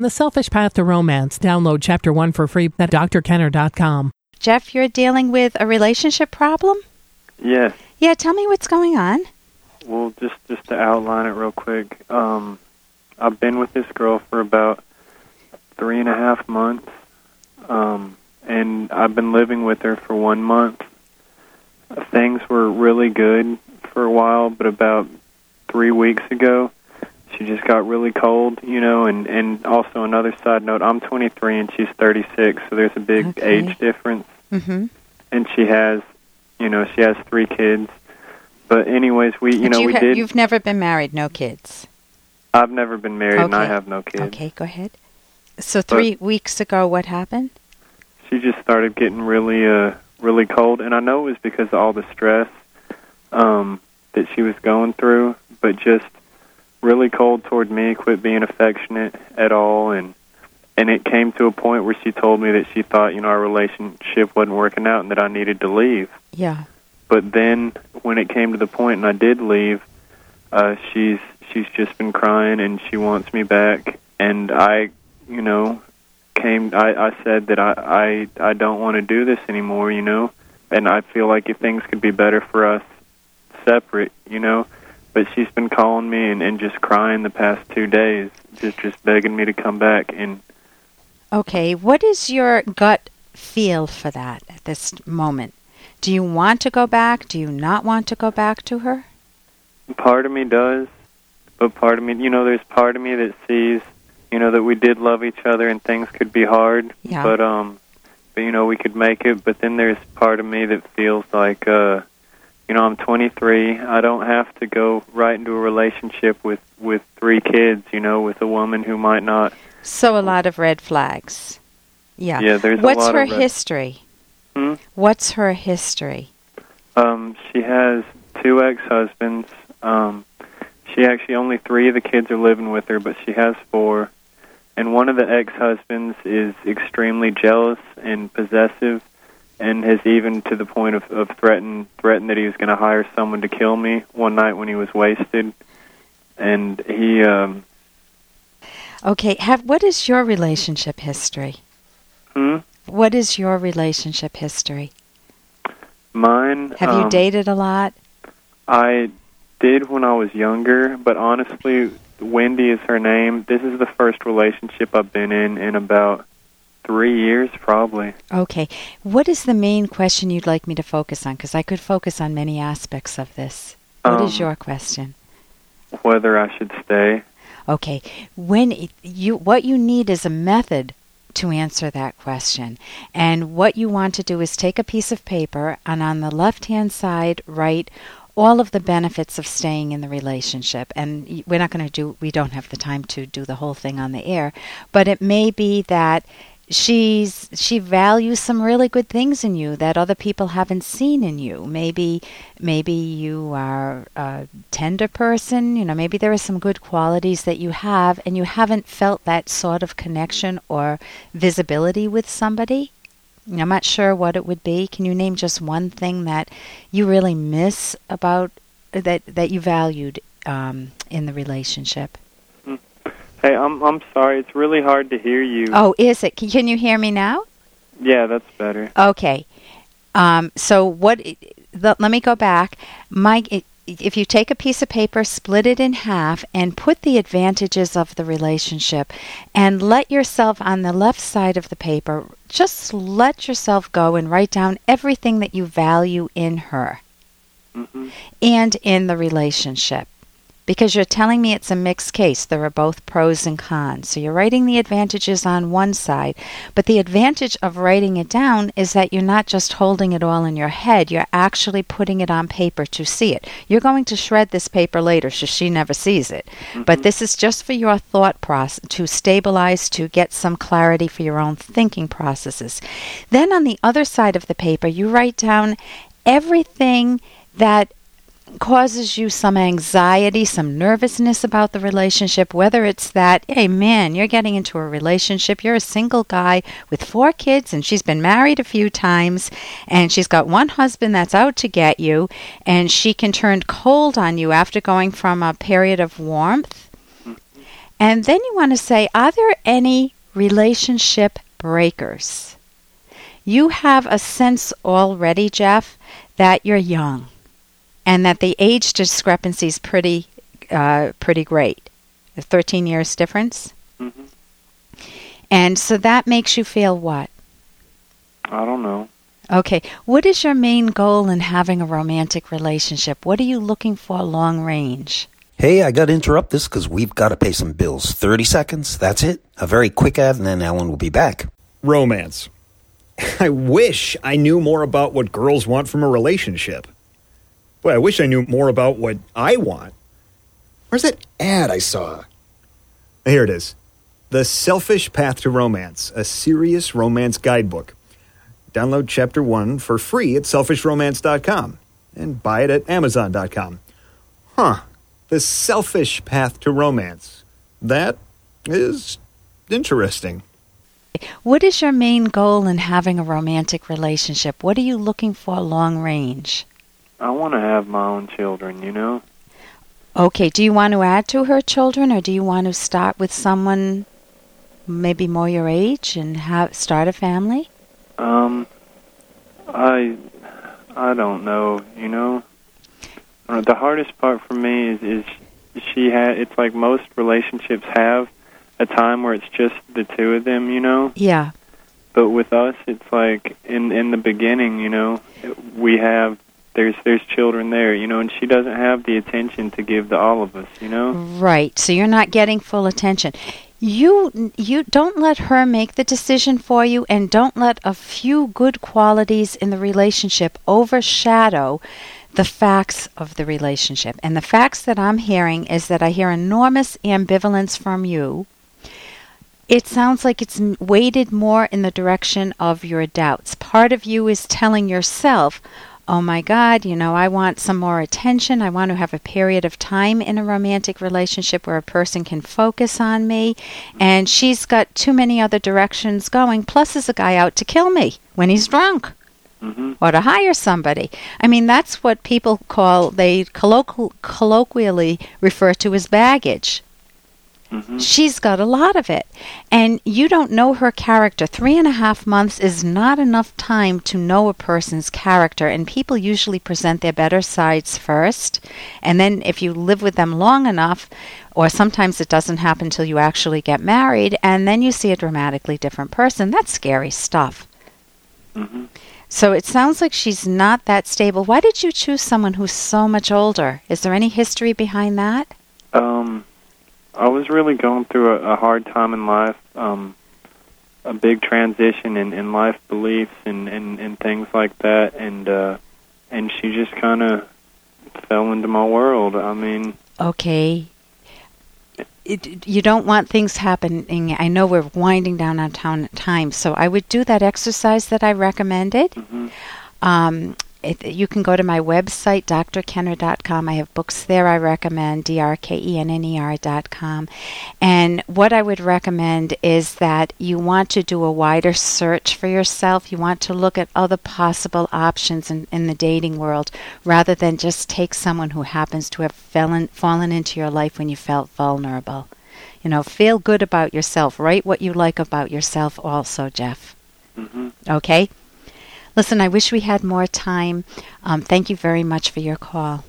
The Selfish Path to Romance. Download Chapter 1 for free at drkenner.com. Jeff, you're dealing with a relationship problem? Yes. Yeah, tell me what's going on. Well, just just to outline it real quick, um, I've been with this girl for about three and a half months, um, and I've been living with her for one month. Things were really good for a while, but about three weeks ago, she just got really cold, you know. And and also another side note, I'm 23 and she's 36, so there's a big Okay. age difference. Mm-hmm. And she has, you know, she has three kids. But anyways, we you know you we ha- did. You've never been married, no kids. I've never been married and I have no kids. Okay, go ahead. So three weeks ago, what happened? She just started getting really uh really cold and I know it was because of all the stress um that she was going through, but just really cold toward me, quit being affectionate at all and and it came to a point where she told me that she thought, you know, our relationship wasn't working out and that I needed to leave. Yeah. But then when it came to the point and I did leave, uh she's she's just been crying and she wants me back and I, you know, came I, I said that I, I I don't want to do this anymore, you know. And I feel like if things could be better for us separate, you know. But she's been calling me and, and just crying the past two days, just just begging me to come back and Okay, what is your gut feel for that at this moment? Do you want to go back? Do you not want to go back to her? part of me does, but part of me, you know, there's part of me that sees, you know, that we did love each other and things could be hard, Yeah. but um, but you know, we could make it. But then there's part of me that feels like, uh, you know, I'm 23. I don't have to go right into a relationship with with three kids, you know, with a woman who might not. So a lot of red flags. Yeah. Yeah, there's What's a lot her of red- history? Hmm? What's her history? Um, she has two ex-husbands. Um, she actually only three of the kids are living with her, but she has four. And one of the ex-husbands is extremely jealous and possessive, and has even to the point of, of threatened threatened that he was going to hire someone to kill me one night when he was wasted. And he, um, Okay, have what is your relationship history? hmm, What is your relationship history? mine. Have you um, dated a lot? I did when I was younger, but honestly, Wendy is her name. This is the first relationship I've been in in about three years, probably. Okay. What is the main question you'd like me to focus on? Because I could focus on many aspects of this. What is Um, your question? Whether I should stay. Okay. When it- you what you need is a method to answer that question. And what you want to do is take a piece of paper and on the left-hand side write all of the benefits of staying in the relationship. And we're not going to do we don't have the time to do the whole thing on the air, but it may be that she's she values some really good things in you that other people haven't seen in you. Maybe maybe you are a tender person you know maybe there are some good qualities that you have and you haven't felt that sort of connection or visibility with somebody. I'm not sure what it would be. Can you name just one thing that you really miss about that that you valued um, in the relationship Hey, I'm I'm sorry. It's really hard to hear you. oh is it can, can you hear me now Yeah, that's better. Okay. Um, so what? The, let me go back. My, if you take a piece of paper, split it in half, and put the advantages of the relationship, and let yourself on the left side of the paper, just let yourself go and write down everything that you value in her hmm and in the relationship. Because you're telling me it's a mixed case. There are both pros and cons. So you're writing the advantages on one side, but the advantage of writing it down is that you're not just holding it all in your head, you're actually putting it on paper to see it. You're going to shred this paper later so she never sees it. Mm-hmm. But this is just for your thought process to stabilize, to get some clarity for your own thinking processes. Then on the other side of the paper, you write down everything that causes you some anxiety, some nervousness about the relationship, whether it's that, hey man, you're getting into a relationship, you're a single guy with four kids, and she's been married a few times, and she's got one husband that's out to get you, and she can turn cold on you after going from a period of warmth. And then you want to say, are there any relationship breakers? You have a sense already, Jeff, that you're young and that the age discrepancy is pretty, uh, pretty great. 13 years difference? hmm And so that makes you feel what? I don't know. Okay. What is your main goal in having a romantic relationship? What are you looking for long range? Hey, I got to interrupt this because we've got to pay some bills. 30 seconds, that's it. A very quick ad, and then Ellen will be back. Romance. I wish I knew more about what girls want from a relationship. Boy, I wish I knew more about what I want. Where's that ad I saw? Here it is The Selfish Path to Romance, a serious romance guidebook. Download chapter one for free at selfishromance.com and buy it at amazon.com. Huh. The Selfish Path to Romance. That is interesting. What is your main goal in having a romantic relationship? What are you looking for long range? I want to have my own children, you know? Okay, do you want to add to her children or do you want to start with someone maybe more your age and have start a family? Um, I, I don't know, you know? Uh, the hardest part for me is, is she had, it's like most relationships have a time where it's just the two of them, you know? Yeah. But with us, it's like in in the beginning, you know, we have there's there's children there, you know, and she doesn't have the attention to give to all of us, you know. Right. So you're not getting full attention. You you don't let her make the decision for you and don't let a few good qualities in the relationship overshadow the facts of the relationship. And the facts that I'm hearing is that I hear enormous ambivalence from you. It sounds like it's weighted more in the direction of your doubts. Part of you is telling yourself, oh my God, you know, I want some more attention. I want to have a period of time in a romantic relationship where a person can focus on me. And she's got too many other directions going. Plus, there's a guy out to kill me when he's drunk hmm or to hire somebody. I mean, that's what people call, they colloqu- colloquially refer to as baggage. Hmm She's got a lot of it. And you don't know her character. Three and a half months is not enough time to know a person's character. And people usually present their better sides first. And then if you live with them long enough, or sometimes it doesn't happen until you actually get married, and then you see a dramatically different person. That's scary stuff. hmm So it sounds like she's not that stable. Why did you choose someone who's so much older? Is there any history behind that? I was really going through a, a hard time in life, um, a big transition in, in life beliefs and, and, and things like that, and uh, and she just kind of fell into my world. I mean, Okay. It, you don't want things happening. I know we're winding down on town time, so I would do that exercise that I recommended. hmm Um, it, you can go to my website, drkenner.com. I have books there I recommend, D-R-K-E-N-N-E-R dot com. And what I would recommend is that you want to do a wider search for yourself. You want to look at other possible options in, in the dating world rather than just take someone who happens to have fallen, fallen into your life when you felt vulnerable. You know, feel good about yourself. Write what you like about yourself also, Jeff. hmm Okay? Listen, I wish we had more time. Um, thank you very much for your call.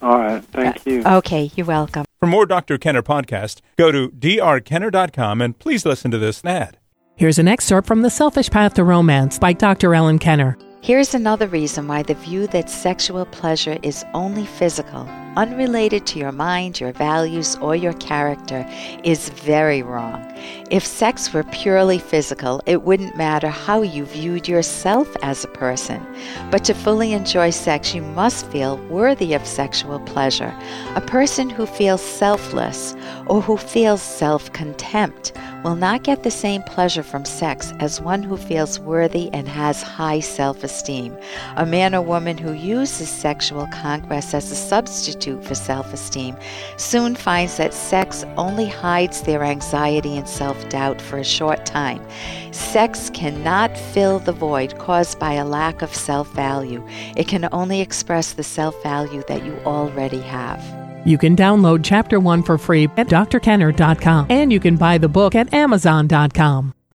All right, thank you. Okay, you're welcome. For more Dr. Kenner podcast, go to drkenner.com and please listen to this ad. Here's an excerpt from The Selfish Path to Romance by Dr. Ellen Kenner. Here's another reason why the view that sexual pleasure is only physical, unrelated to your mind, your values, or your character, is very wrong. If sex were purely physical, it wouldn't matter how you viewed yourself as a person. But to fully enjoy sex, you must feel worthy of sexual pleasure. A person who feels selfless or who feels self contempt will not get the same pleasure from sex as one who feels worthy and has high self esteem. A man or woman who uses sexual conquest as a substitute for self esteem soon finds that sex only hides their anxiety and self doubt for a short time. Sex cannot fill the void caused by a lack of self value, it can only express the self value that you already have. You can download Chapter 1 for free at drkenner.com and you can buy the book at amazon.com.